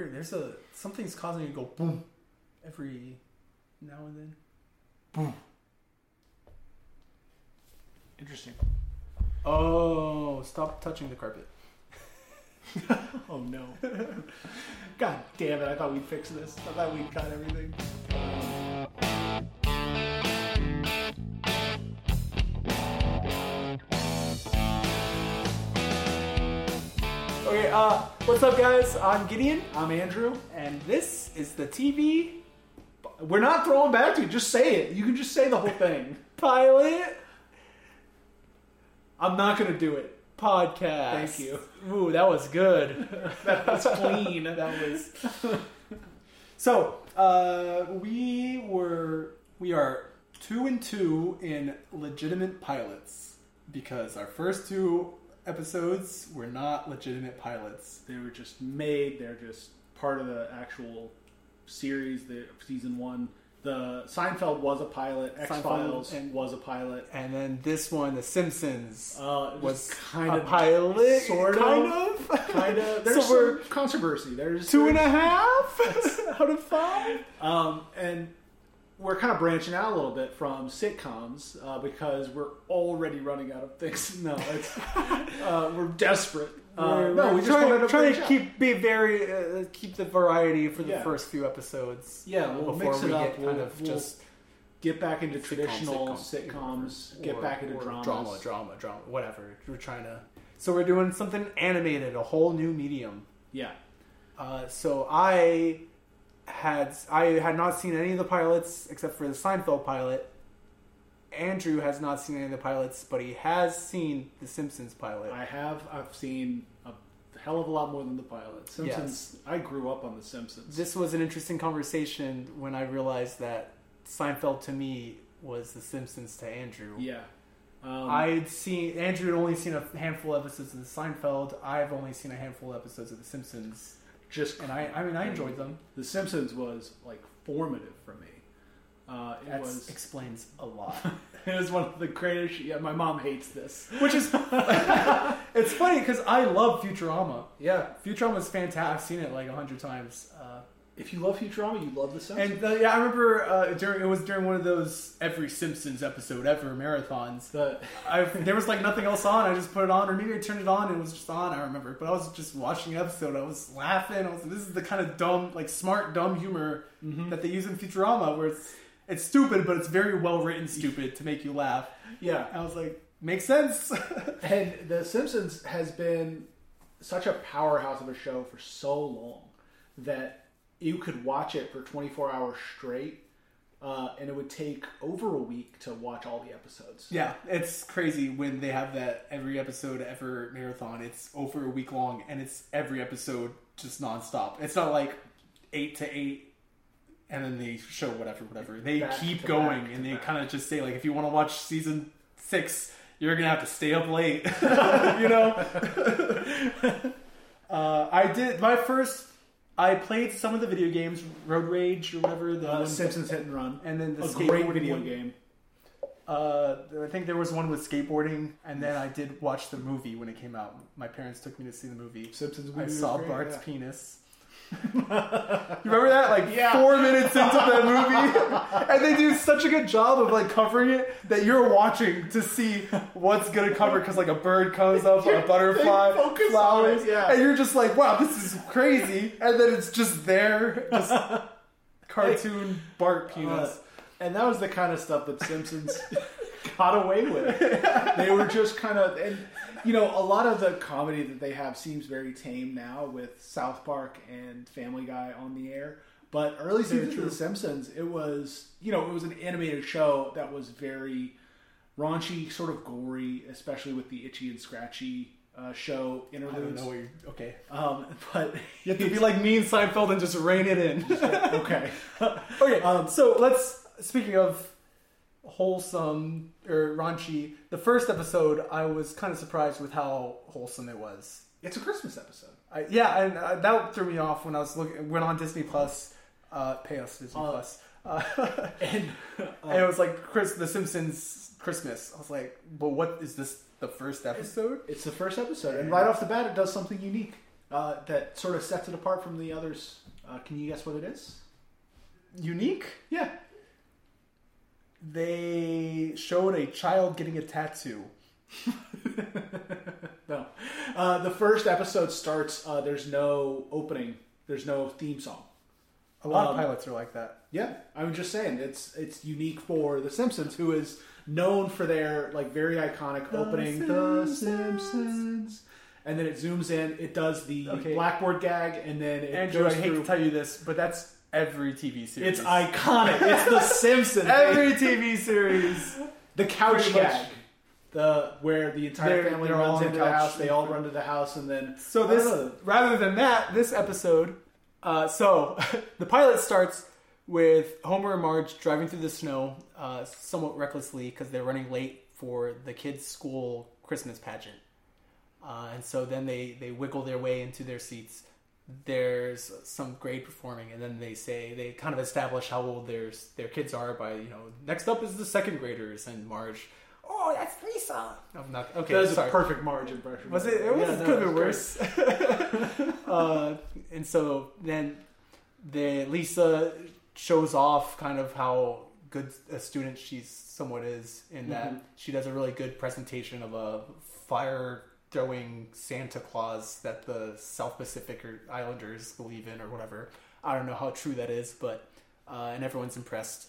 weird. There's a something's causing you to go boom every now and then. Boom. Interesting. Oh, stop touching the carpet. Oh no. God damn it! I thought we'd fix this. I thought we'd cut everything. What's up, guys? I'm Gideon, I'm Andrew. and this is the TV We're not throwing back to you. Just say it. You can just say the whole thing. pilot I'm not gonna do it. podcast. Thank you. Ooh, that was good. That was clean. that was. So, uh, we were we are two and two in legitimate pilots because our first two episodes were not legitimate pilots. They were just made. They're just part of the actual series. The season one. The Seinfeld was a pilot. X Files was a pilot. And then this one, The Simpsons, Uh, was kind a of pilot, sort of, kind of, kind of. There's so controversy. There's two and a half out of five. Um, and we're kind of branching out a little bit from sitcoms uh, because we're already running out of things. No, it's uh, we're desperate. Uh, We're- no, we're we just trying, to trying to keep be very uh, keep the variety for the Yeah. first few episodes. Yeah, we'll before we up. get kind We'll- of we'll just get back into sitcom, traditional sitcom, sitcoms. Get back into or dramas. drama, drama, drama, whatever. We're trying to. So we're doing something animated, a whole new medium. Yeah, Uh, so I had I had not seen any of the pilots except for the Seinfeld pilot. Andrew has not seen any of the pilots, but he has seen the Simpsons pilot. I have. I've seen a hell of a lot more than the pilot. Simpsons. I grew up on the Simpsons. This was an interesting conversation when I realized that Seinfeld to me was The Simpsons to Andrew. yeah. Um, I'd seen Andrew had only seen a handful of episodes of the Seinfeld. I've only seen a handful of episodes of The Simpsons, just and I I mean I enjoyed them. The Simpsons was like formative for me. Uh, it That was. explains a lot. It was one of the greatest. Yeah, my mom hates this. Which is it's funny because I love Futurama. Yeah, Futurama is fantastic. I've seen it like a hundred times. Uh, If you love Futurama, you love The Simpsons. and uh, yeah, I remember uh, during it was during one of those every Simpsons episode ever marathons. the, I there was like nothing else on. I just put it on, or maybe I turned it on and it was just on. I remember, but I was just watching the episode. I was laughing. I was this is the kind of dumb, like smart, dumb humor that they use in Futurama, where it's it's stupid, but it's very well written, stupid to make you laugh. yeah, I was like, makes sense. and The Simpsons has been such a powerhouse of a show for so long that you could watch it for 24 hours straight, uh, and it would take over a week to watch all the episodes. yeah, it's crazy when they have that every episode ever marathon. It's over a week long, and it's every episode just nonstop. It's not like eight to eight. And then they show whatever, whatever. They Back keep going, and they kind of just say like, if you want to watch season six, you're gonna have to stay up late. you know. uh, I did my first. I played some of the video games, Road Rage or whatever. The Uh, Simpsons Hit and Run. and then the a great video one. game. Uh, I think there was one with skateboarding, and then I did watch the movie when it came out. My parents took me to see the movie. Simpsons I saw great, Bart's yeah. penis. You remember that? Like Yeah. four minutes into that movie, and they do such a good job of like covering it that you're watching to see what's gonna cover because like a bird comes up, a butterfly, flowers, it, yeah. and you're just like, wow, this is crazy, and then it's just there, just cartoon Bart penis. Uh, and that was the kind of stuff that Simpsons got away with. They were just kind of, and you know, a lot of the comedy that they have seems very tame now with South Park and Family Guy on the air. But early seasons of The Simpsons, it was, you know, it was an animated show that was very raunchy, sort of gory, especially with the Itchy and Scratchy uh, show I don't interludes. know what you're okay. Um, but You have to be like me and Seinfeld and just rein it in. okay, okay, um, so let's. Speaking of wholesome or raunchy, the first episode I was kind of surprised with how wholesome it was. it's a Christmas episode. I, yeah, and uh, that threw me off when I was looking. Went on Disney Plus, uh, pay us Disney Uh, Plus, uh, And and it was like Chris, The Simpsons Christmas. I was like, but what is this? The first episode? It's the first episode, and right off the bat, it does something unique. uh, that sort of sets it apart from the others. Uh, can you guess what it is? Unique. Yeah. They showed a child getting a tattoo. No. Uh, the first episode starts. Uh, there's no opening. There's no theme song. A lot Um, of pilots are like that. Yeah, I'm just saying it's it's unique for The Simpsons, who is known for their like very iconic opening, The Simpsons, and then it zooms in. It does the Okay. blackboard gag, and then it Andrew, I hate through. to tell you this, but that's every TV series. it's iconic. It's The Simpsons. every TV series. the couch pretty much. gag. The where the entire They're- family they're all runs into the the house. They all run to the house, and then So this, know. rather than that, this episode. Uh, so the pilot starts with Homer and Marge driving through the snow, uh, somewhat recklessly because they're running late for the kids' school Christmas pageant. Uh, and so then they they wiggle their way into their seats. There's some grade performing, and then they say they kind of establish how old their their kids are by you know next up is the second graders and Marge. Oh, that's Lisa. I'm not okay. that sorry. a perfect Marge impression. Was it? It was Yeah, no, could have been worse. uh, and so then the Lisa shows off kind of how good a student she's somewhat is in that Mhm. she does a really good presentation of a fire throwing Santa Claus that the South Pacific or Islanders believe in or whatever. I don't know how true that is, but uh, and everyone's impressed.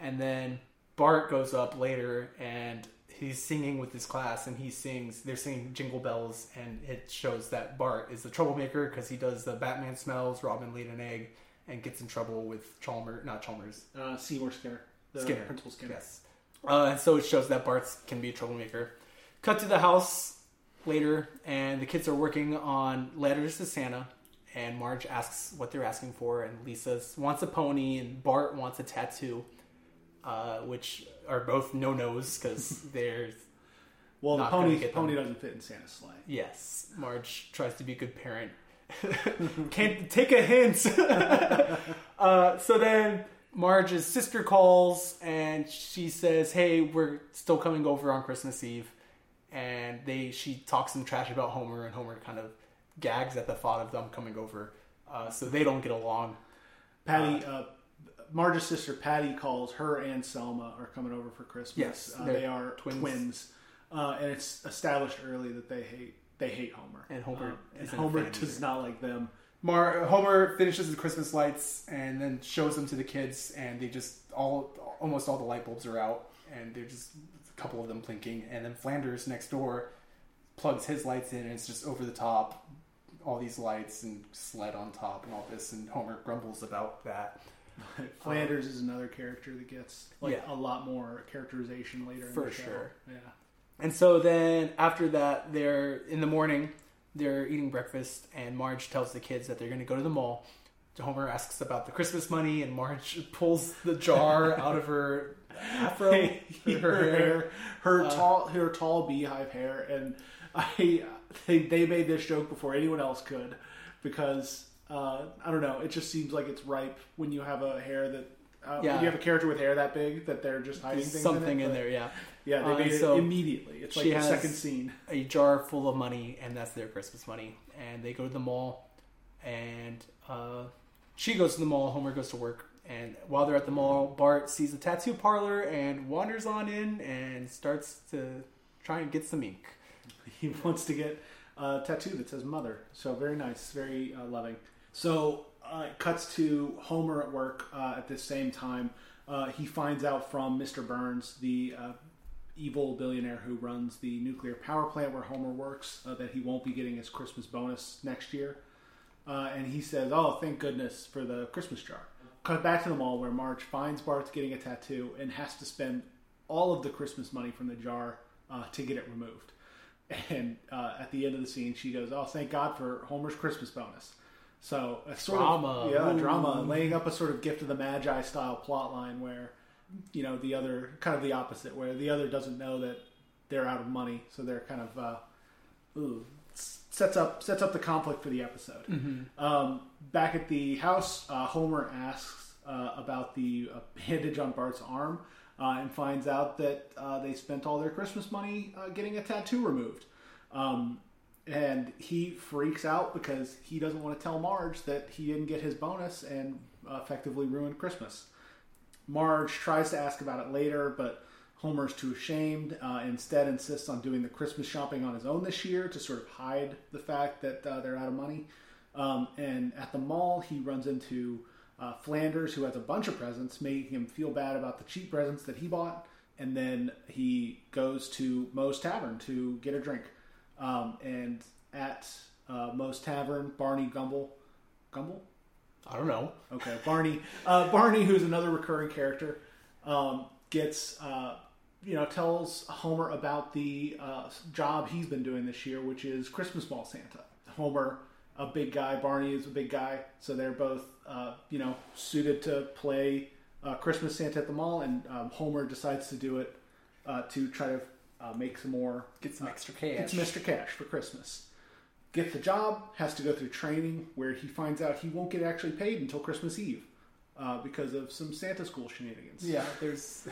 And then Bart goes up later and he's singing with his class and he sings they're singing jingle bells and it shows that bart is the troublemaker because he does the batman smells robin laid an egg and gets in trouble with chalmers not chalmers Uh, Seymour Skinner, the Skinner. principal Skinner. yes uh, and so it shows that bart can be a troublemaker cut to the house later and the kids are working on letters to santa and marge asks what they're asking for and lisa wants a pony and bart wants a tattoo uh, which are both no nos because they're Well, the pony them. pony doesn't fit in Santa's sleigh. Yes, Marge tries to be a good parent. Can't take a hint. uh, so then Marge's sister calls and she says, "Hey, we're still coming over on Christmas Eve." And they she talks some trash about Homer, and Homer kind of gags at the thought of them coming over. Uh, so they don't get along. Patty, uh, Marge's sister Patty calls her and Selma are coming over for Christmas. Yes, uh, they're twins. twins, Uh, and it's established early that they hate they hate Homer, And Homer Um, and Homer does either. not like them. Mar Homer finishes the Christmas lights and then shows them to the kids, and they just all almost all the light bulbs are out, and they're just a couple of them blinking. And then Flanders next door plugs his lights in, and it's just over the top, all these lights and sled on top and all this. And Homer grumbles about that Flanders is another character that gets like Yeah. a lot more characterization later in For the show. sure. Yeah. And so then after that, they're in the morning, they're eating breakfast, and Marge tells the kids that they're going to go to the mall. Homer asks about the Christmas money, and Marge pulls the jar out of her afro, her her hair. her Uh, tall, her tall beehive hair, and I they, they made this joke before anyone else could because uh, I don't know. It just seems like it's ripe when you have a hair that. Uh, Yeah. You have a character with hair that big that they're just hiding things something in, in, there, yeah. Yeah, they Uh, made it immediately. It's like the second scene. A jar full of money, and that's their Christmas money. And they go to the mall, and uh, she goes to the mall. Homer goes to work, and while they're at the mall, Bart sees a tattoo parlor and wanders on in and starts to try and get some ink. he wants to get a tattoo that says mother. So very nice, very uh, loving. So uh, it cuts to Homer at work uh, at the same time. Uh, he finds out from Mr. Burns, the uh, evil billionaire who runs the nuclear power plant where Homer works, uh, that he won't be getting his Christmas bonus next year. And he says, "Oh, thank goodness for the Christmas jar." Cut back to the mall where Marge finds Bart getting a tattoo and has to spend all of the Christmas money from the jar uh, to get it removed. And uh, at the end of the scene, she goes, "Oh, thank God for Homer's Christmas bonus." So a sort Drama. of yeah, Ooh. drama, laying up a sort of gift of the Magi style plot line where you know the other kind of the opposite, where the other doesn't know that they're out of money, so they're kind of uh, ooh, sets up sets up the conflict for the episode. Um, back at the house, uh, Homer asks uh, about the uh, bandage on Bart's arm uh, and finds out that uh, they spent all their Christmas money uh, getting a tattoo removed. Um, and he freaks out because he doesn't want to tell Marge that he didn't get his bonus and effectively ruined Christmas. Marge tries to ask about it later, but Homer's too ashamed. Uh, instead, insists on doing the Christmas shopping on his own this year to sort of hide the fact that uh, they're out of money. Um, and at the mall, he runs into uh, Flanders, who has a bunch of presents, making him feel bad about the cheap presents that he bought. And then he goes to Moe's Tavern to get a drink. Um, and at uh, Moe's Tavern, Barney Gumble, Gumble, I don't know. Okay, Barney. Uh, Barney, who's another recurring character, um, gets uh, you know tells Homer about the uh, job he's been doing this year, which is Christmas ball Santa. Homer, a big guy. Barney is a big guy, so they're both uh, you know suited to play uh, Christmas Santa at the mall. And um, Homer decides to do it uh, to try to make some more Get some extra cash. Get some extra cash for Christmas gets the job, has to go through training where he finds out he won't get actually paid until Christmas Eve uh, because of some Santa school shenanigans. Yeah, there's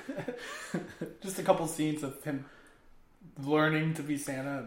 just a couple scenes of him learning to be Santa,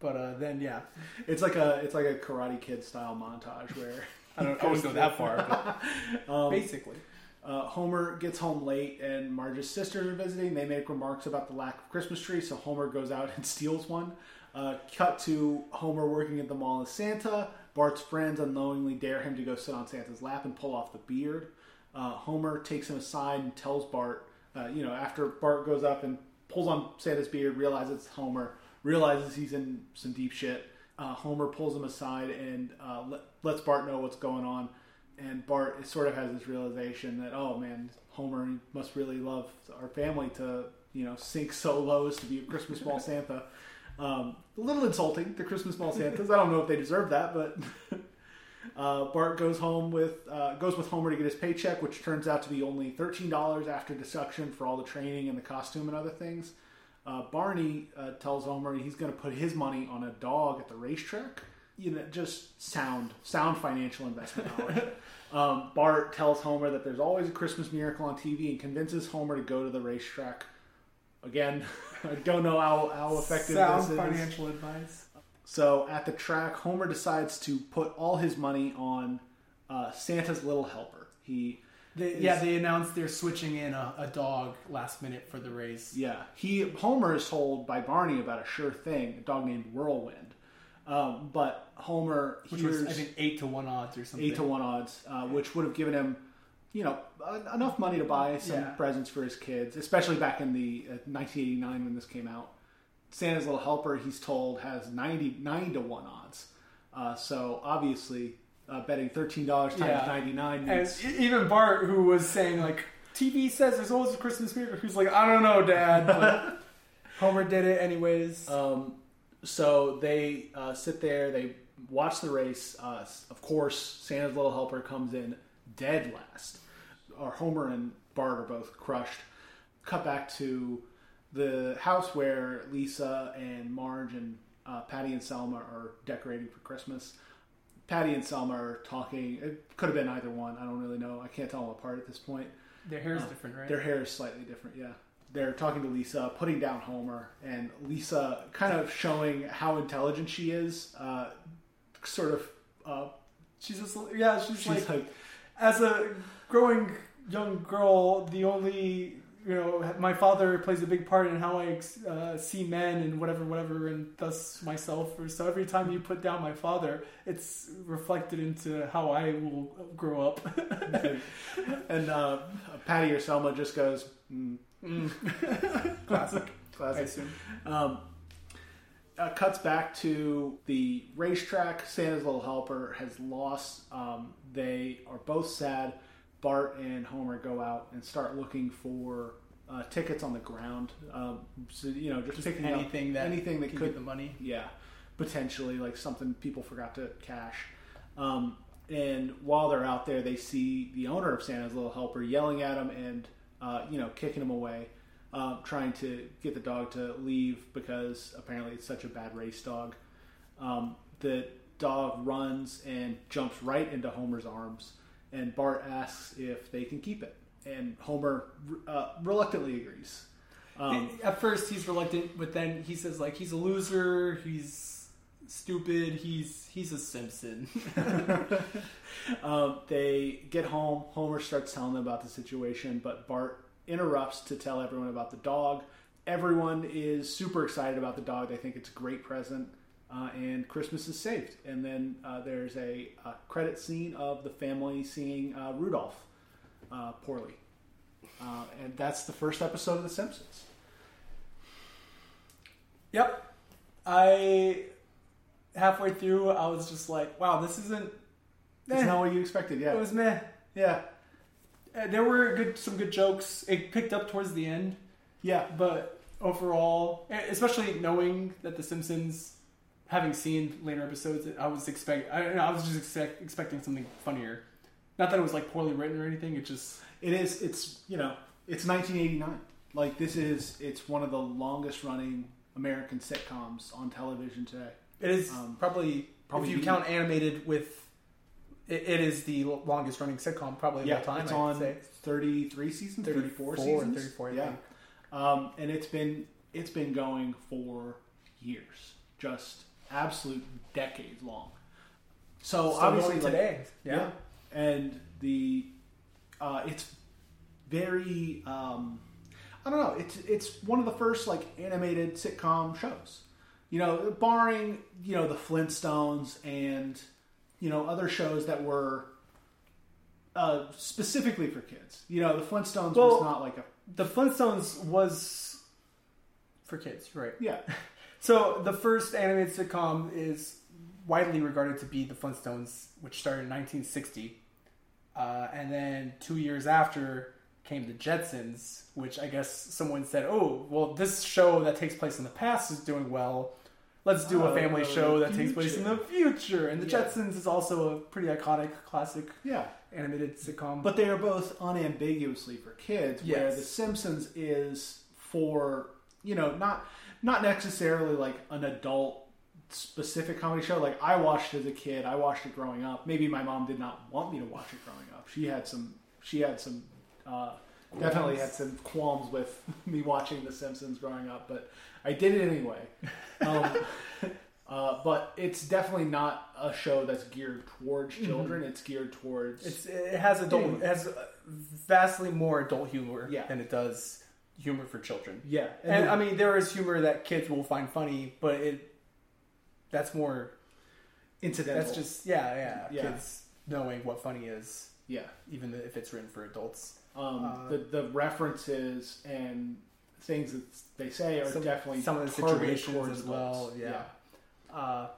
but uh, then yeah, it's like a it's like a Karate Kid style montage where I don't always go that far, but um, basically. Uh, Homer gets home late, and Marge's sisters are visiting. They make remarks about the lack of Christmas tree, so Homer goes out and steals one. Uh, cut to Homer working at the mall as Santa. Bart's friends unknowingly dare him to go sit on Santa's lap and pull off the beard. Uh, Homer takes him aside and tells Bart, uh, you know, after Bart goes up and pulls on Santa's beard, realizes it's Homer, realizes he's in some deep shit. Uh, Homer pulls him aside and uh, let, lets Bart know what's going on. And Bart sort of has this realization that, oh man, Homer must really love our family to, you know, sink so low as to be a Christmas ball Santa. Um, a little insulting to Christmas ball Santas. I don't know if they deserve that, but uh, Bart goes home with uh, goes with Homer to get his paycheck, which turns out to be only thirteen dollars after deduction for all the training and the costume and other things. Uh, Barney uh, tells Homer he's going to put his money on a dog at the racetrack. You know, just sound sound financial investment um, Bart tells Homer that there's always a Christmas miracle on TV and convinces Homer to go to the racetrack. Again, I don't know how, how effective Sound this is. financial advice. So at the track, Homer decides to put all his money on uh, Santa's Little Helper. He, They, is- yeah, they announced they're switching in a, a dog last minute for the race. yeah, he Homer is told by Barney about a sure thing, a dog named Whirlwind. Um, but Homer Which hears was, I think, eight to one odds or something. eight to one odds, uh, which would have given him, you know, enough money to buy some Yeah. presents for his kids, especially back in the uh, 1989 when this came out. Santa's Little Helper, he's told, has 90, 90 to one odds. Uh, so obviously, uh, betting thirteen dollars times Yeah. ninety nine And even Bart, who was saying like, TV says there's always a Christmas miracle. Who's like, I don't know, Dad. But Homer did it anyways. Um, so they uh, sit there, they watch the race. Uh, of course, Santa's little helper comes in dead last. Our Homer and Bart are both crushed. Cut back to the house where Lisa and Marge and uh, Patty and Selma are decorating for Christmas. Patty and Selma are talking. It could have been either one. I don't really know. I can't tell them apart at this point. Their hair is Uh, different, right? Their hair is slightly different, yeah. They're talking to Lisa, putting down Homer, and Lisa kind of showing how intelligent she is. Uh, sort of, uh, She's just yeah. She's, she's like, like, as a growing young girl, the only you know, my father plays a big part in how I uh, see men and whatever, whatever, and thus myself. So every time you put down my father, it's reflected into how I will grow up. and uh, Patty or Selma just goes, mm, Classic, I classic. assume. Um, uh, cuts back to the racetrack. Santa's little helper has lost. Um, they are both sad. Bart and Homer go out and start looking for uh, tickets on the ground. Um, so you know, just, picking up Anything that anything that can could the money. yeah, potentially like something people forgot to cash. Um, and while they're out there, they see the owner of Santa's Little Helper yelling at him and uh, you know kicking him away, uh, trying to get the dog to leave because apparently it's such a bad race dog. Um, the dog runs and jumps right into Homer's arms, and Bart asks if they can keep it, and Homer uh, reluctantly agrees. Um, At first, he's reluctant, but then he says like he's a loser. He's stupid. He's he's a Simpson. Um, they get home. Homer starts telling them about the situation, but Bart interrupts to tell everyone about the dog. Everyone is super excited about the dog. They think it's a great present, uh, and Christmas is saved. And then uh, there's a, a credit scene of the family seeing uh, Rudolph uh, poorly, uh, and that's the first episode of The Simpsons. Yep. I halfway through I was just like, wow, this isn't It's Eh. not what you expected. Yeah, it was meh. yeah, Uh, There were good some good jokes. It picked up towards the end, yeah. but overall, especially knowing that the Simpsons having seen later episodes, I was expect I, I was just expect, expecting something funnier. Not that it was like poorly written or anything. It just It is. It's you know. It's 1989. Like this is. It's one of the longest running American sitcoms on television today. it is Um, probably probably if you count animated with. It, it is the longest running sitcom probably of yeah, all time. it's I'd on say. 33 seasons, 34 34, seasons, 34, I yeah. Um, and it's been it's been going for years, just absolute decades long. So Still obviously going like, today, yeah. yeah. and the uh, it's very um, I don't know. It's it's one of the first like animated sitcom shows. You know, barring you know the Flintstones and you know other shows that were uh, specifically for kids. You know, the Flintstones was not like a The Flintstones was for kids, right? yeah So the first animated sitcom is widely regarded to be the Flintstones, which started in 1960, uh, and then two years after came the Jetsons, which I guess someone said, "Oh, well, this show that takes place in the past is doing well. Let's do Oh, a family the show that takes place in the future." future." And the Yeah. Jetsons is also a pretty iconic, classic yeah. animated sitcom. But they are both unambiguously for kids, Yes. where The Simpsons is for you know not not necessarily like an adult specific comedy show. Like I watched it as a kid, I watched it growing up. Maybe my mom did not want me to watch it growing up. She had some she had some uh, definitely had some qualms with me watching The Simpsons growing up, but I did it anyway. Um, uh, but it's definitely not a show that's geared towards children. It's geared towards Mm-hmm. It's, it has adult, it has vastly more adult humor Yeah. than it does humor for children. yeah. And the- I mean, there is humor that kids will find funny, but it that's more. incidental. That's just yeah, yeah, Yeah. Kids knowing what funny is, yeah. even if it's written for adults. Um, Uh, the the references and things that they say are Some- definitely some of the situations as well, adults. yeah. Uh,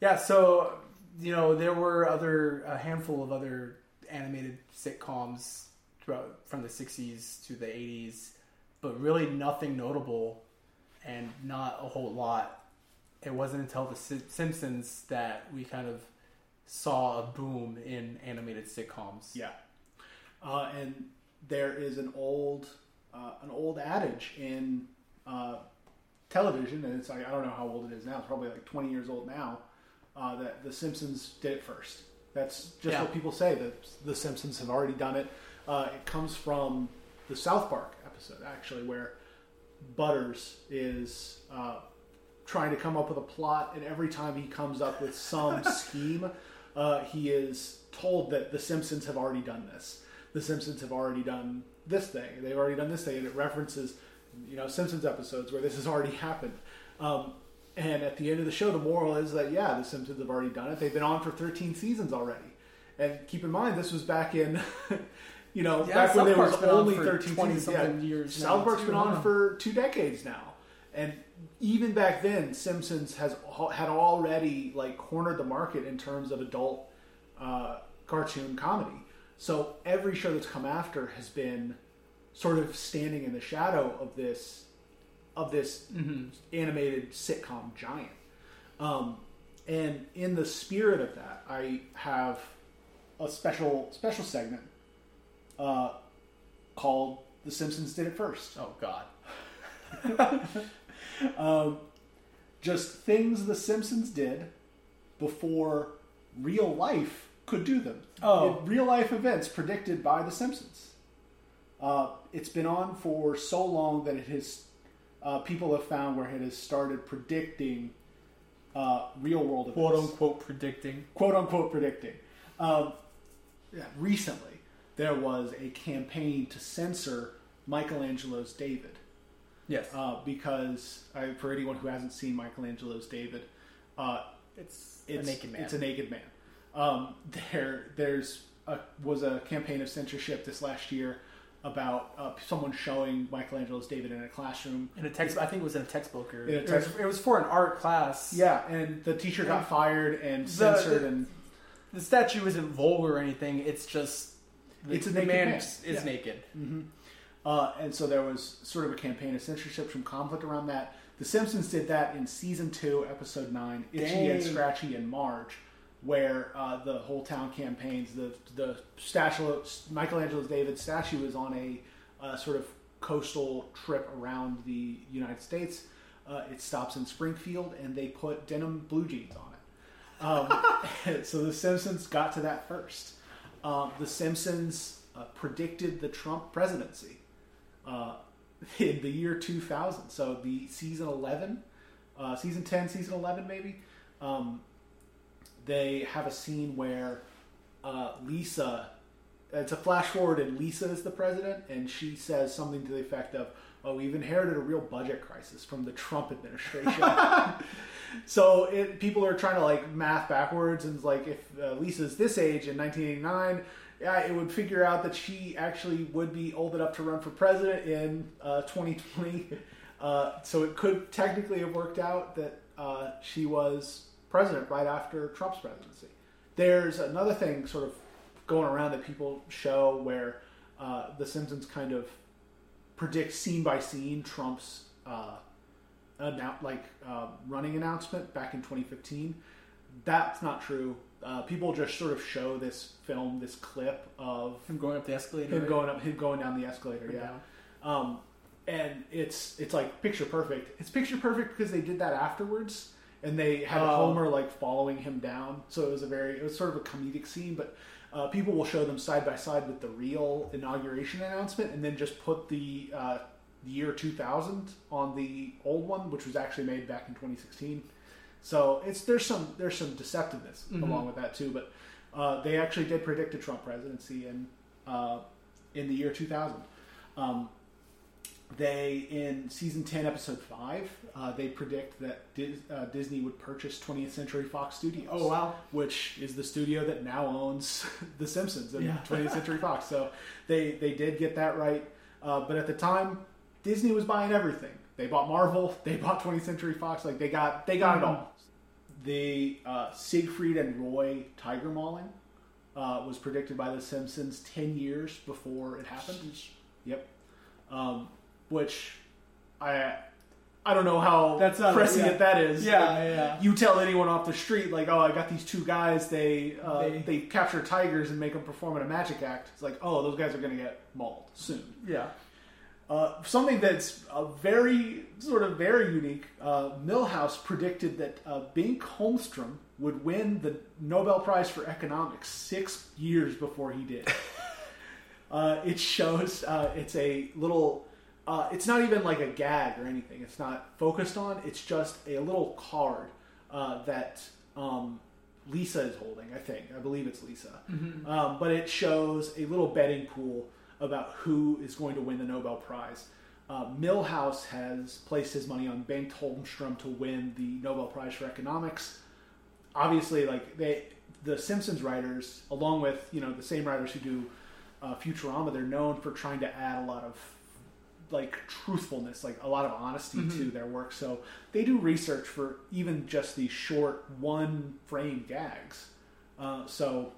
yeah, so you know there were other a handful of other animated sitcoms throughout from the '60s to the '80s, but really nothing notable, and not a whole lot. It wasn't until the Simpsons that we kind of saw a boom in animated sitcoms. yeah. Uh, and there is an old uh, an old adage in uh, television, and it's like I don't know how old it is now. It's probably like twenty years old now. Uh, that The Simpsons did it first. That's just Yeah. what people say. That The Simpsons have already done it. Uh, it comes from the South Park episode, actually, where Butters is uh, trying to come up with a plot, and every time he comes up with some scheme, uh, he is told that the Simpsons have already done this. The Simpsons have already done this thing. They've already done this thing, and it references, you know, Simpsons episodes where this has already happened. Um, and at the end of the show, the moral is that yeah, the Simpsons have already done it. They've been on for 13 seasons already. And keep in mind, this was back in, you know, Yeah, back when South there was on only for 13 20 seasons. Yeah, years South now, Park's been on for two decades now, and even back then, Simpsons has had already like cornered the market in terms of adult uh, cartoon comedy. So every show that's come after has been sort of standing in the shadow of this of this animated sitcom giant. Um, and in the spirit of that, I have a special special segment uh, called "The Simpsons Did It First. Oh God. Um, just things The Simpsons did before real life could do them. Oh. real life events predicted by The Simpsons. Uh, it's been on for so long that it has. Uh, people have found where it has started predicting uh, real world events. quote unquote predicting. quote unquote predicting. Um, yeah, recently, there was a campaign to censor Michelangelo's David Yes, uh, because uh, for anyone who hasn't seen Michelangelo's David, uh, it's, it's a naked man. It's a naked man. Um, there, there's a, was a campaign of censorship this last year about uh, someone showing Michelangelo's David in a classroom. in a text. I think it was in a textbook or a it, was, it was for an art class. Yeah, and the teacher got fired and The- censored, the- and the statue isn't vulgar or anything. It's just the, It's a the naked man man. is Yeah. naked. Uh, and so there was sort of a campaign of censorship, from conflict around that. The Simpsons did that in season two, episode nine, Itchy and Scratchy and Marge, where uh, the whole town campaigns. The the statue, Michelangelo's David statue is on a uh, sort of coastal trip around the United States. Uh, it stops in Springfield, and they put denim blue jeans on it. Um, so the Simpsons got to that first. Um, the Simpsons uh, predicted the Trump presidency uh, in the year 2000. So the season 11, uh, season 10, season 11, maybe. Um, they have a scene where uh, Lisa, it's a flash forward, and Lisa is the president, and she says something to the effect of, "Oh, we've inherited a real budget crisis from the Trump administration." so it, people are trying to like math backwards, and like if uh, Lisa's this age in 1989 yeah, it would figure out that she actually would be old enough to run for president in uh, 2020. Uh, so it could technically have worked out that uh, she was president right after Trump's presidency. There's another thing sort of going around that people show where uh, The Simpsons kind of predict scene by scene Trump's uh, annou- like uh, running announcement back in 2015. That's not true. Uh, people just sort of show this film, this clip of Him going up the escalator. him going up, him going down the escalator. Or Yeah, um, and it's it's like picture perfect. It's picture perfect because they did that afterwards, and they had Oh. Homer like following him down. So it was a very it was sort of a comedic scene, but. Uh, people will show them side by side with the real inauguration announcement, and then just put the uh, year 2000 on the old one, which was actually made back in 2016. So it's there's some there's some deceptiveness Mhm. along with that too, but uh, they actually did predict a Trump presidency in uh, in the year 2000. Um, they in season 10, episode five, uh, they predict that Dis- uh, Disney would purchase 20th Century Fox Studios. Oh wow. Which is the studio that now owns The Simpsons and Yeah. 20th Century Fox. So they they did get that right. Uh, but at the time, Disney was buying everything. They bought Marvel. They bought 20th Century Fox. Like they got they got it all. The uh, Siegfried and Roy tiger mauling uh, was predicted by The Simpsons 10 years before it happened. Yep. Um, which I I don't know how That's not- prescient yeah. that is. Yeah, Like, yeah. You tell anyone off the street like, oh, I got these two guys. They uh, They- they, capture tigers and make them perform in a magic act. It's like, oh, those guys are going to get mauled soon. Yeah. Uh, something that's uh, very sort of very unique. Uh, Milhouse predicted that uh, Bengt Holmstrom would win the Nobel Prize for Economics six years before he did. uh, it shows uh, it's a little. Uh, it's not even like a gag or anything. It's not focused on. It's just a little card uh, that um, Lisa is holding. I think. I believe it's Lisa. Um, but it shows a little betting pool about who is going to win the Nobel Prize. Uh, Milhouse has placed his money on Bengt Holmstrom to win the Nobel Prize for Economics. Obviously, like they, the Simpsons writers, along with you know the same writers who do uh, Futurama, they're known for trying to add a lot of like truthfulness, like a lot of honesty to their work. So they do research for even just these short one frame gags. Uh, so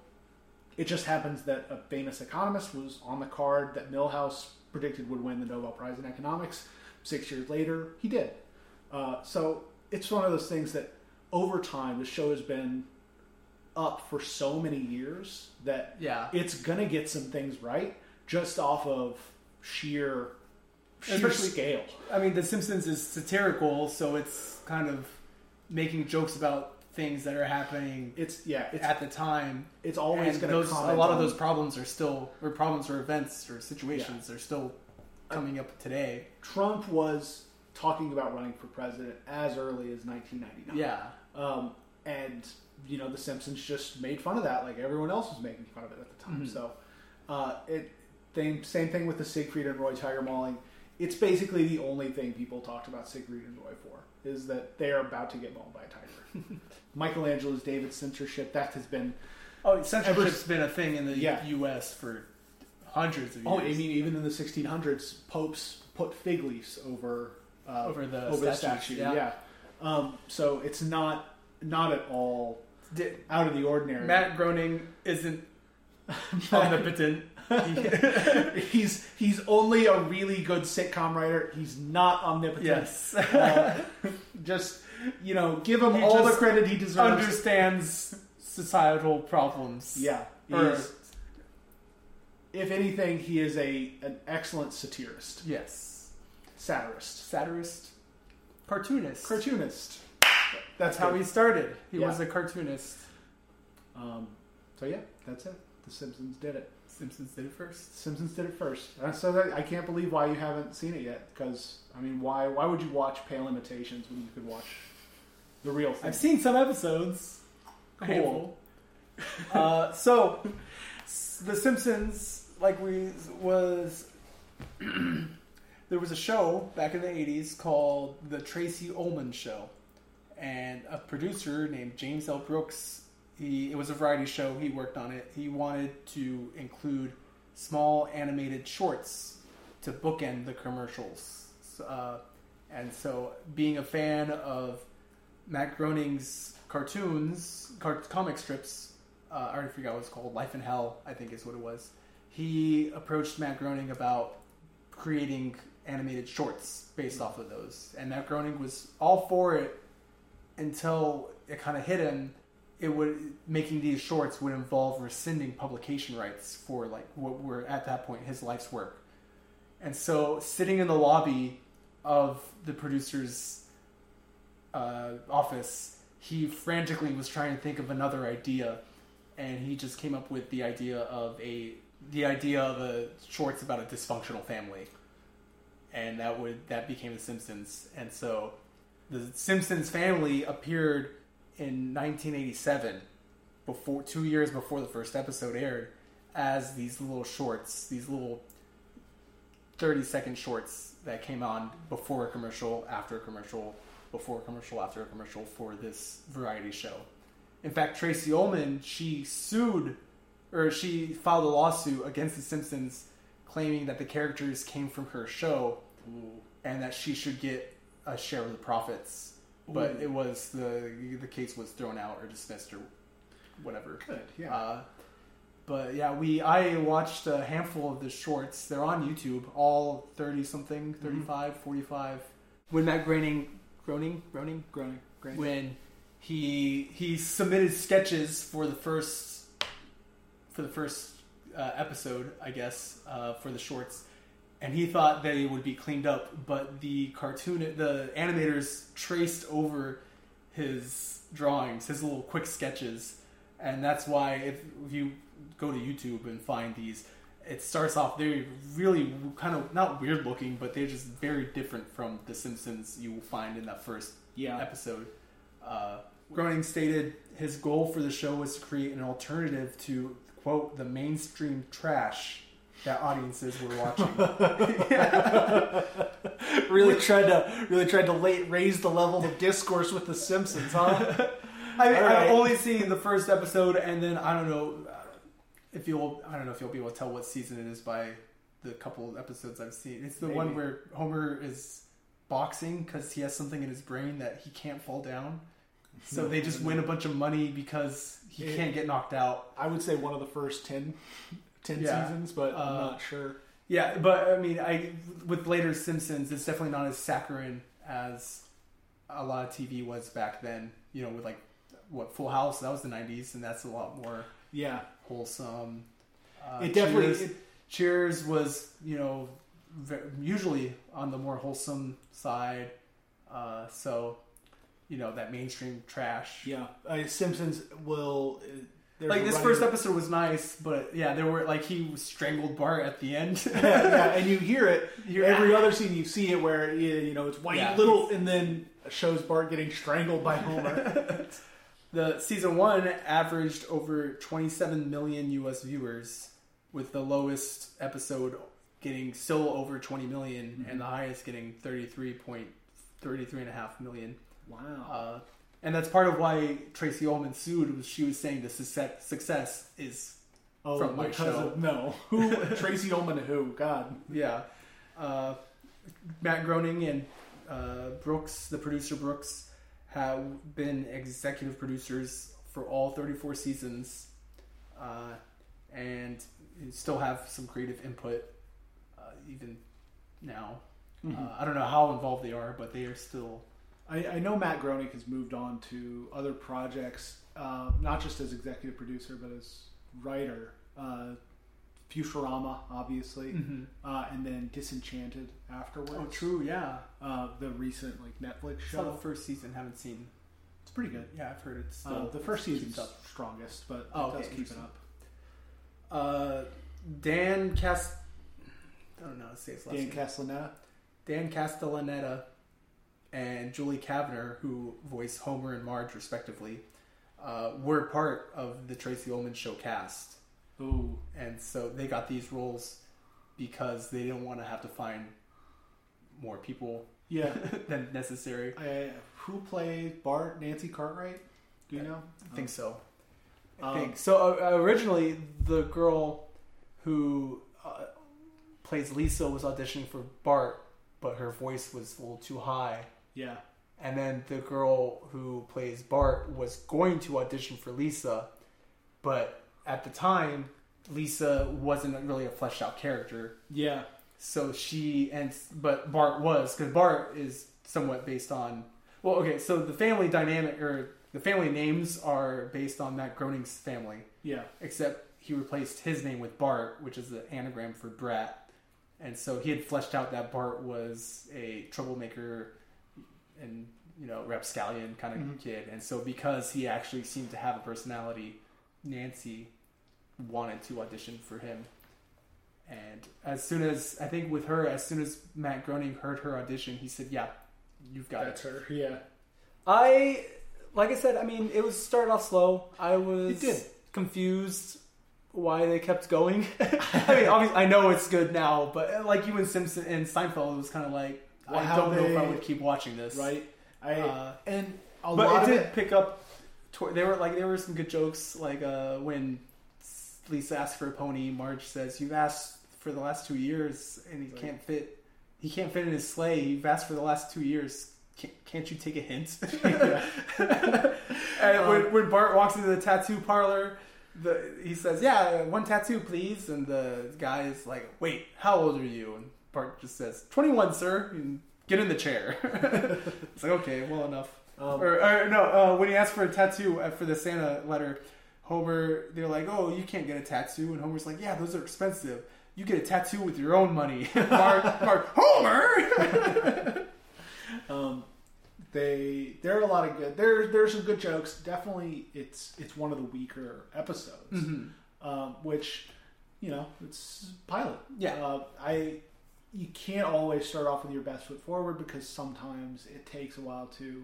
it just happens that a famous economist was on the card that Milhouse predicted would win the Nobel Prize in economics. Six years later, he did. Uh, so it's one of those things that over time, the show has been up for so many years that Yeah. it's gonna get some things right just off of sheer sheer scale. I mean, The Simpsons is satirical, so it's kind of making jokes about things that are happening It's yeah, it's at the time. it's always gonna those, a lot of those problems are still, or problems or events or situations are still coming up today. Trump was talking about running for president as early as 1999. Yeah. Um, and you know, The Simpsons just made fun of that, like everyone else was making fun of it at the time. Mhm. So uh, it same same thing with the Siegfried and Roy Tiger mauling. It's basically the only thing people talked about Siegfried and Roy for is that they are about to get mauled by a tiger. Michelangelo's David censorship that has been Oh, censorship's Ever- been a thing in the Yeah. U.S. for hundreds of years. oh, I mean even in the 1600s, popes put fig leaves over uh, over the over the statues, statue. Yeah. Um, so it's not not at all Did, out of the ordinary. Matt Groening isn't omnipotent. He- he's he's only a really good sitcom writer. He's not omnipotent. yes, Uh, just you know, give him He all the credit he deserves. understands societal problems. yeah, Or- he's- if anything, he is a an excellent satirist, Yes, satirist, satirist, cartoonist. cartoonist. That's how good. he started. He Yeah. was a cartoonist. Um, so yeah, that's it. The Simpsons did it. Simpsons did it first. Simpsons did it first. Uh, So that, I can't believe why you haven't seen it yet. Because I mean, why why would you watch Pale Imitations when you could watch the real thing? I've seen some episodes. Cool. uh, so, The Simpsons, like we was, there was a show back in the '80s called The Tracey Ullman Show, and a producer named James L. Brooks. He it was a variety show. He worked on it. He wanted to include small animated shorts to bookend the commercials. Uh, and so, being a fan of Matt Groening's cartoons, car- comic strips, uh, I already forgot what it's called, Life in Hell, I think is what it was. He approached Matt Groening about creating animated shorts based off of those. And Matt Groening was all for it until it kind of hit him. It would making these shorts would involve rescinding publication rights for like what were at that point his life's work. And so sitting in the lobby of the producer's uh, office, he frantically was trying to think of another idea, and he just came up with the idea of a the idea of a shorts about a dysfunctional family, and that would that became the Simpsons, and so the Simpsons family appeared in 1987, before two years before the first episode aired, as these little shorts, these little 30 second shorts that came on before a commercial, after a commercial, before a commercial, after a commercial for this variety show. In fact, Tracey Ullman, she sued, or she filed a lawsuit against The Simpsons claiming that the characters came from her show and that she should get a share of the profits. But Ooh. it was the the case was thrown out or dismissed or whatever. Good, yeah. Uh, but yeah, we I watched a handful of the shorts. They're on YouTube, all 30 something, 35, 45. When Matt Groening, Groening, Groening, Groening, Groening. when he he submitted sketches for the first for the first uh, episode, I guess, uh, for the shorts, and he thought they would be cleaned up, but the cartoon, the animators traced over his drawings, his little quick sketches, and that's why if, if you go to YouTube and find these. It starts off very, really kind of not weird looking, but they're just very different from The Simpsons you will find in that first Yeah. episode. Uh, Groening stated his goal for the show was to create an alternative to quote the mainstream trash that audiences were watching. really tried to really tried to late raise the level of discourse with the Simpsons, huh? I mean, right. I've only seen the first episode, and then I don't know uh, if you'll. I don't know if you'll be able to tell what season it is by the couple of episodes I've seen. It's the one where Homer is boxing because he has something in his brain that he can't fall down. So they just win a bunch of money because he It- can't get knocked out. I would say one of the first 10, 10 Yeah. seasons, but I'm Uh, not sure. Yeah, but I mean, I with later Simpsons, it's definitely not as saccharine as a lot of TV was back then. You know, with like what Full House, that was the '90s, and that's a lot more Yeah, wholesome. Uh, it definitely. Cheers, It, Cheers was you know usually on the more wholesome side. Uh, so you know that mainstream trash. yeah, uh, Simpsons will. There's Like this running- first episode was nice, but yeah, there were like he strangled Bart at the end. yeah, yeah, and you hear it You're- every other scene. You see it where you, you know it's white Yeah. little, and then shows Bart getting strangled by Homer. The season one averaged over 27 million U.S. viewers, with the lowest episode getting still over 20 million, and the highest getting 33 point 33 and a half million. wow. Uh, and that's part of why Tracey Ullman sued. Was she was saying the success, success is oh, from my show. of- no. Who? Tracey Ullman who? God. yeah. Uh, Matt Groening and uh, Brooks, the producer Brooks, have been executive producers for all 34 seasons, uh, and still have some creative input uh, even now. Mm-hmm. Uh, I don't know how involved they are, but they are still. I, I know Matt Groening has moved on to other projects, uh, not just as executive producer, but as writer. Uh, Futurama, obviously, uh, and then Disenchanted afterwards. Oh, true. Yeah. Uh, the recent like Netflix Saw the first season. Haven't seen. It's pretty good. Yeah, I've heard it's Uh, the first season's up. strongest, but Oh, it does okay, keep it up. Uh, Dan Cast. I don't know how to say his last Dan name. Castellaneta. Dan Castellaneta and Julie Kavner, who voiced Homer and Marge respectively, uh, were part of the Tracey Ullman show cast, Ooh, and so they got these roles because they didn't want to have to find more people yeah. than necessary. I, who played Bart? Nancy Cartwright. Do you know? I think so. I Um, think so. Uh, originally, the girl who uh, plays Lisa was auditioning for Bart, but her voice was a little too high. Yeah. And then the girl who plays Bart was going to audition for Lisa, but at the time, Lisa wasn't really a fleshed out character. Yeah. So she and but Bart was because Bart is somewhat based on. Well, okay, so the family dynamic or the family names are based on Matt Groening's family, Yeah. except he replaced his name with Bart, which is the anagram for brat, and so he had fleshed out that Bart was a troublemaker and you know rapscallion kind of Mhm. kid, and so because he actually seemed to have a personality, Nancy wanted to audition for him. And as soon as I think with her, as soon as Matt Groening heard her audition, he said, "Yeah, you've got That's it." her. Yeah. I, like I said, I mean, it was started off slow. I was did. confused why they kept going. I mean, obviously, I know it's good now, but like you and Simpson and Seinfeld, it was kind of like Well, I don't know if I would keep watching this. Right. I Uh, and a but lot it of did it. pick up. There were like there were some good jokes, like uh, when Lisa asks for a pony, Marge says, "You've asked for the last two years, and he can't fit. He can't fit in his sleigh. You've asked for the last two years. Can't, can't you take a hint?" and Um, when, when Bart walks into the tattoo parlor. The, he says, "Yeah, one tattoo, please." And the guy is like, "Wait, how old are you?" And Bart just says, "21, sir." Get in the chair. it's like, okay, well enough. Um, Or, or no, uh, when he asked for a tattoo uh, for the Santa letter, Homer, they're like, "Oh, you can't get a tattoo," and Homer's like, "Yeah, those are expensive. You get a tattoo with your own money." Mark, Mark, Homer. um, they there are a lot of good. There there's some good jokes. Definitely, it's it's one of the weaker episodes. Mhm. um, which you know it's pilot. Yeah. uh, I you can't always start off with your best foot forward because sometimes it takes a while to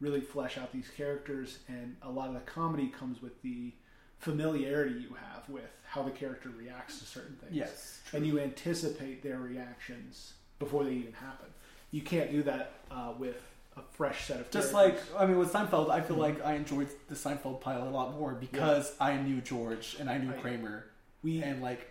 really flesh out these characters, and a lot of the comedy comes with the familiarity you have with how the character reacts to certain things. Yes, and you anticipate their reactions before they even happen. You can't do that uh, with a fresh set of Just like. I mean, with Seinfeld, I Mm-hmm. feel like I enjoyed the Seinfeld pilot a lot more because I knew George and I knew. Kramer, we and like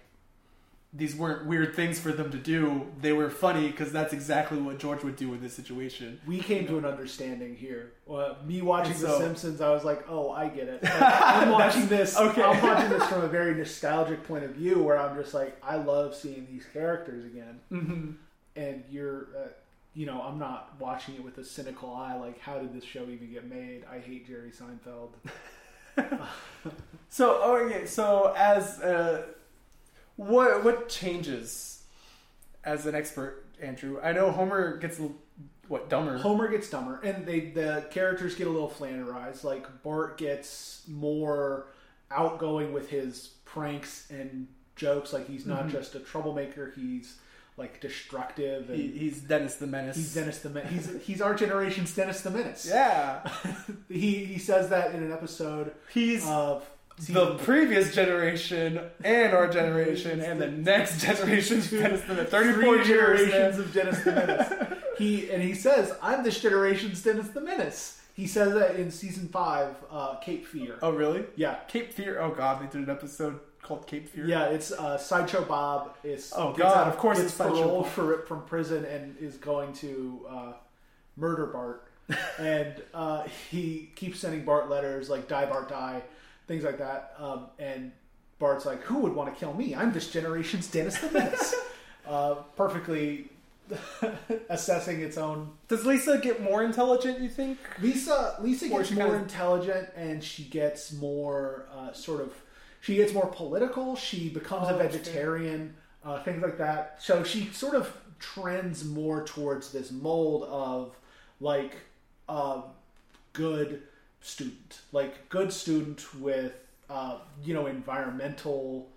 these weren't weird things for them to do. They were funny because that's exactly what George would do in this situation. we came to an understanding here. Uh, me watching And The Simpsons, I was like, "Oh, I get it." Like, I'm watching this. okay. I'm watching this from a very nostalgic point of view, where I'm just like, I love seeing these characters again. Mm-hmm. And you're, uh, you know, I'm not watching it with a cynical eye. Like, how did this show even get made? I hate Jerry Seinfeld. So, okay, so as uh, what what changes as an expert, Andrew? I know Homer gets what dumber. Homer gets dumber, and they the characters get a little flanderized. Like Bart gets more outgoing with his pranks and jokes. Like he's not Mhm. just a troublemaker; he's like destructive and He, he's Dennis the Menace. he's Dennis the Men- he's he's our generation's Dennis the Menace. yeah. he he says that in an episode He's of the previous generation and our generation and the next generation's Dennis the Menace. Thirty-four three generations of Dennis the Menace. he and he says, "I'm this generation's Dennis the Menace." He says that in season five, uh, Cape Fear. Oh really? Yeah, Cape Fear. Oh god, they did an episode called Cape Fear. yeah. It's uh, Sideshow Bob. Is Oh, God, out- of course it's Bob. for from prison and is going to uh, murder Bart. and uh, he keeps sending Bart letters like "Die Bart Die," things like that. Um, and Bart's like, "Who would want to kill me? I'm this generation's Dennis the Menace." uh, perfectly assessing its own Does Lisa get more intelligent? You think? Lisa Lisa Or gets more kinda- intelligent and she gets more uh, sort of she gets more political. She becomes Oh, a vegetarian, uh, things like that. So she sort of trends more towards this mold of like a good student, like good student with uh, you know environmental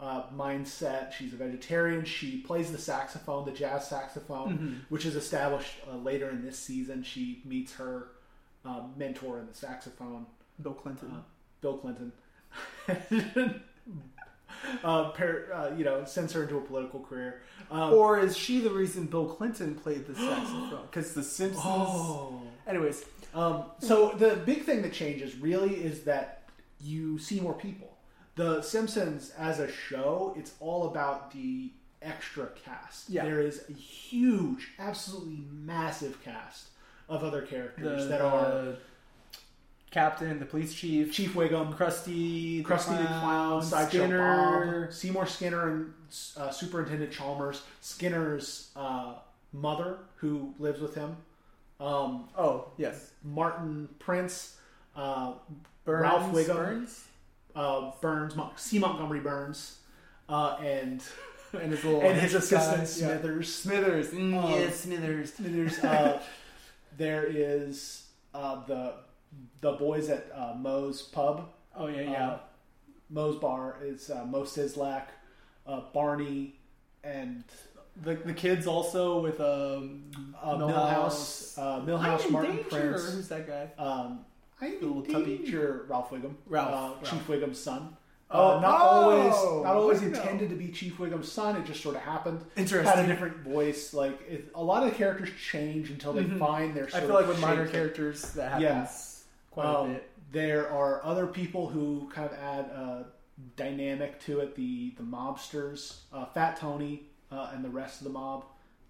uh, mindset. She's a vegetarian. She plays the saxophone, the jazz saxophone, which is established uh, later in this season. She meets her uh, mentor in the saxophone, Bill Clinton. uh, Bill Clinton. uh, uh, you know, sends her into a political career. Um, or is she the reason Bill Clinton played the saxophone? Because The Simpsons. oh. Anyways, Um, so the big thing that changes really is that you see more people. The Simpsons as a show, it's all about the extra cast. Yeah. There is a huge, absolutely massive cast of other characters the, that are the captain, the police chief, Chief Wiggum, Krusty, the Krusty the Clown, Skinner. Bob, Seymour Skinner, and uh, Superintendent Chalmers. Skinner's uh, mother, who lives with him. Um, Oh yes, Martin Prince, uh, Burns, Ralph Wiggum. Burns, uh, Burns, C. Montgomery Burns, uh, and and his little and his assistant guy, yeah. Smithers. Smithers. Mm, Um, yes, Smithers. There's uh, there is uh, the the boys at uh, Moe's Pub. Oh yeah, yeah. Uh, Moe's Bar is uh, Moe Szyslak, uh, Barney, and the the kids also with um uh, Milhouse. Milhouse, uh, Milhouse, Martin danger. Prince. Who's that guy? Um, I'm The little tubby. danger, Ralph Wiggum, Ralph, uh, Ralph. Chief Wiggum's son. Oh, Uh, not oh, always, not always intended to be Chief Wiggum's son. It just sort of happened. Interesting. Had a different voice. Like it, a lot of the characters change until they Mhm. find their. I feel like with minor characters that happens Yeah. quite Um, a bit. There are other people who kind of add a dynamic to it. The the mobsters, uh, Fat Tony, uh, and the rest of the mob.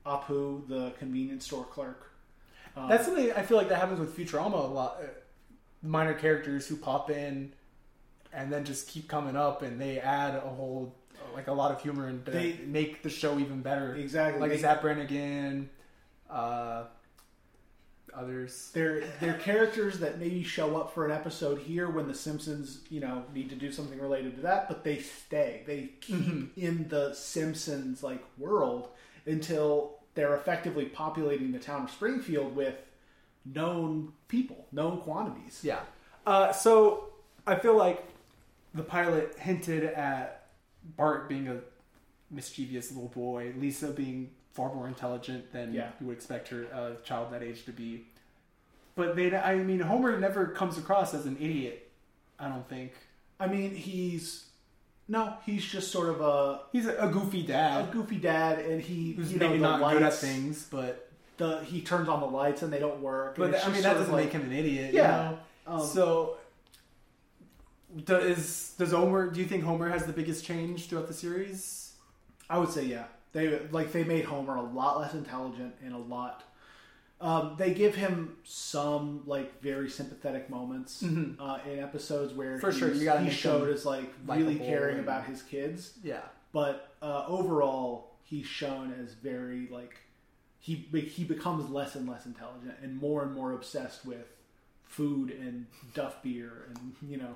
Apu, the convenience store clerk. Um, That's something I feel like that happens with Futurama a lot. Uh, Minor characters who pop in and then just keep coming up, and they add a whole like a lot of humor and They- make the show even better. exactly Like they- Zapp Brannigan, uh, others. They're they're characters that maybe show up for an episode here when the Simpsons, you know, need to do something related to that, but they stay. They keep Mm-hmm. in the Simpsons like world until they're effectively populating the town of Springfield with known people, known quantities. Yeah. Uh, so I feel like the pilot hinted at Bart being a mischievous little boy, Lisa being far more intelligent than Yeah. you would expect her a child that age to be. But they, I mean, Homer never comes across as an idiot. I don't think I mean, he's no, he's just sort of a, he's a, a goofy dad, a goofy dad, and he who's you know, maybe not good at things, but The he turns on the lights and they don't work. but I mean that doesn't like- make him an idiot. Yeah. You know? Um, so. Does does Homer? Do you think Homer has the biggest change throughout the series? I would say yeah. They like they made Homer a lot less intelligent and a lot. Um, they give him some like very sympathetic moments Mhm. uh, in episodes where For sure, you he showed as like really caring and- about his kids. Yeah. But uh, overall, he's shown as very like he he becomes less and less intelligent and more and more obsessed with food and duff beer and you know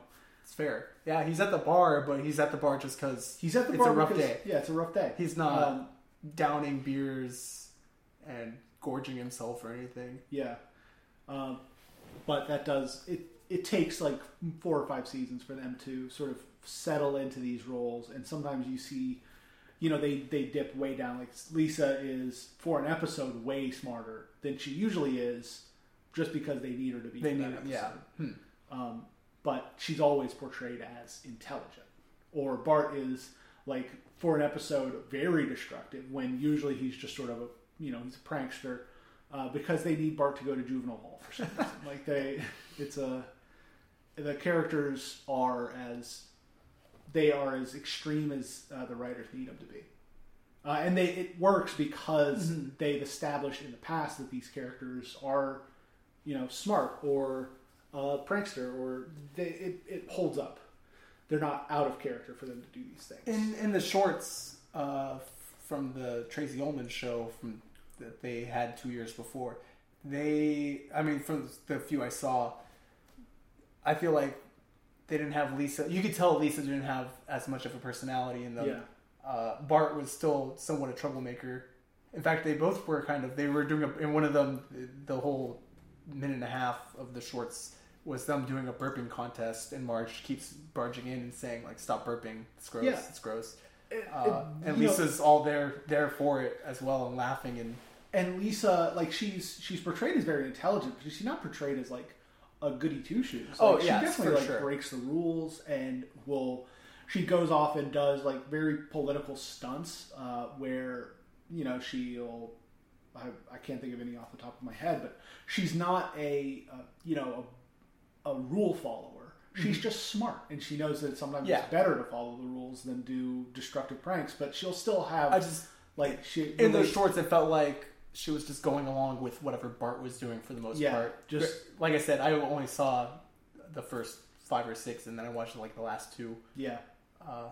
It's fair. Yeah, he's at the bar, but he's at the bar just because he's at the It's bar a rough because- day. Yeah, it's a rough day. he's not Um, downing beers and gorging himself or anything. Yeah, um, but that does it. It takes like four or five seasons for them to sort of settle into these roles, and sometimes you see you know they they dip way down. Like Lisa is for an episode way smarter than she usually is, just because they need her to be. They need that episode. yeah. Hmm. Um, but she's always portrayed as intelligent. Or Bart is like for an episode very destructive when usually he's just sort of a you know he's a prankster uh, because they need Bart to go to juvenile hall for some reason. like they, it's a the characters are as they are as extreme as uh, the writers need them to be. Uh, and they it works because they've established in the past that these characters are, you know, smart or uh, prankster, or they, it, it holds up. They're not out of character for them to do these things. In in the shorts uh, from the Tracey Ullman show from that they had two years before, they I mean from the few I saw, I feel like they didn't have Lisa. You could tell Lisa didn't have as much of a personality in them. Yeah. Uh, Bart was still somewhat a troublemaker. In fact, they both were kind of. They were doing a, in one of them. The whole minute and a half of the shorts was them doing a burping contest, and Marge keeps barging in and saying like, "Stop burping! It's gross! Yeah. It's gross!" It- Uh, it- and you know, Lisa's all there there for it as well and laughing and and Lisa, like she's she's portrayed as very intelligent, but she's not portrayed as like a goody two shoes. Oh, like, yes, she definitely for like sure. breaks the rules and will. She goes off and does like very political stunts uh, where you know she'll. I, I can't think of any off the top of my head, but she's not a uh, you know a, rule follower. She's just smart, and she knows that sometimes Mm-hmm. Yeah. it's better to follow the rules than do destructive pranks. But she'll still have I just like she in those shorts it felt like she was just going along with whatever Bart was doing for the most Yeah, part. just- like I said, I only saw the first five or six, and then I watched like the last two. yeah. Uh,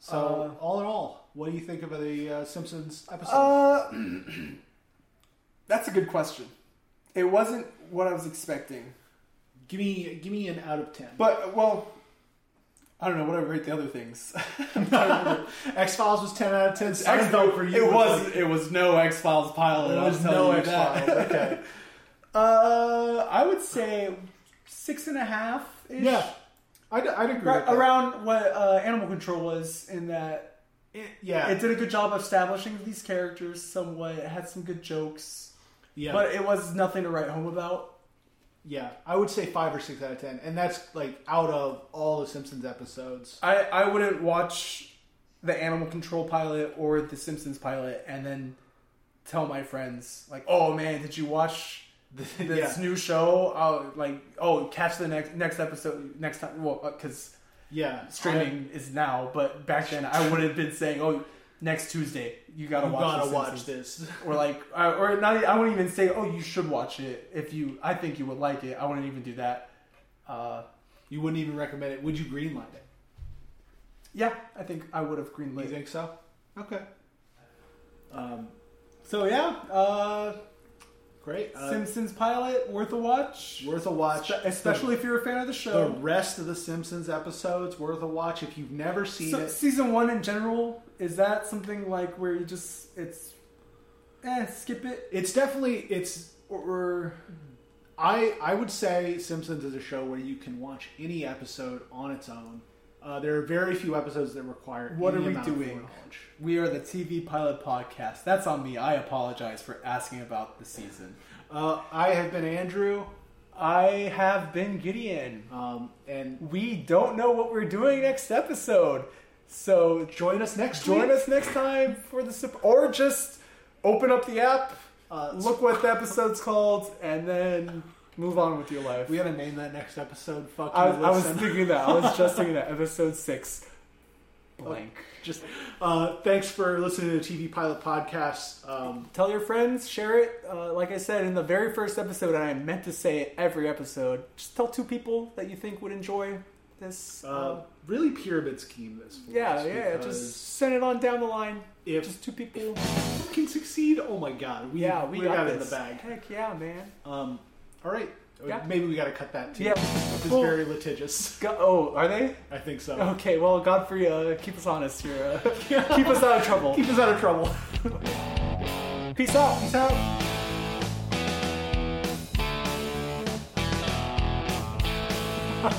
So, all in all, what do you think of the uh, Simpsons episode? Uh, that's a good question. It wasn't what I was expecting, give me, give me an out of ten. but well, I don't know. What I rate the other things. X Files was ten out of ten. X- Seinfeld for you it was like- it was no X Files pilot. it was no you X. Files. Okay, Uh, I would say six and a half. yeah, I'd, I'd agree. Right, with that. around what uh, Animal Control was in that It- yeah, it did a good job of establishing these characters somewhat. It had some good jokes, yeah, but it was nothing to write home about. Yeah. I would say five or six out of ten, and that's like out of all the Simpsons episodes. I, I wouldn't watch the Animal Control pilot or the Simpsons pilot and then tell my friends like, "Oh man, did you watch this yeah, new show?" Oh, like, "Oh, catch the next next episode next time." Well, uh, because yeah. streaming is now, but back then I would have been saying, "Oh, next Tuesday you gotta you watch gotta The watch this. Or like, I- or not. I wouldn't even say, "Oh, you should watch it." If you, I think you would like it. I wouldn't even do that. Uh, You wouldn't even recommend it. Would you greenlight it? yeah, I think I would have You think so? Okay. Um, So yeah, uh, great. Uh, Simpsons pilot worth a watch, worth a watch, Espe- especially if you're a fan of the show. the rest of the Simpsons episodes worth a watch if you've never seen So, it. season one in general is that something like where you just it's, eh, skip it It's definitely it's or, I I would say Simpsons is a show where you can watch any episode on its own. Uh, there are very few episodes that require. What are we doing? we are the TV pilot podcast. That's on me. I apologize for asking about the season. Uh, I have been Andrew, I have been Gideon. um, and We don't know what we're doing next episode, so join us next join week. us next time for the or just open up the app Uh, look what the episode's called and then move on with your life. We gotta name that next episode. Fuck I, I was thinking that. I was just thinking that. Episode six. Blank. Just uh, thanks for listening to the TV Pilot Podcast. Um, tell your friends share it. Uh, like i said in the very first episode and i meant to say it every episode just tell two people that you think would enjoy this uh, really pyramid scheme this. For yeah yeah just send it on down the line if just two people can succeed, oh my god, we yeah we, we got, got, it in the bag. heck yeah man Um, all right, Yeah. maybe we got to cut that too. Yeah. it's Well- very litigious. Go- oh are they I think so. Okay, well, Godfrey, uh, keep us honest here. Uh, keep us out of trouble. Keep us out of trouble. Peace out. Peace out.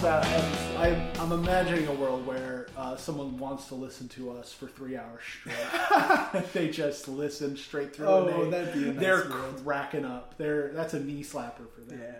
that, and I'm, I'm imagining a world where uh, someone wants to listen to us for three hours straight. they just listen straight through. Oh, and they, that'd be a nice They're world. cracking up. They're that's a knee slapper for them. Yeah.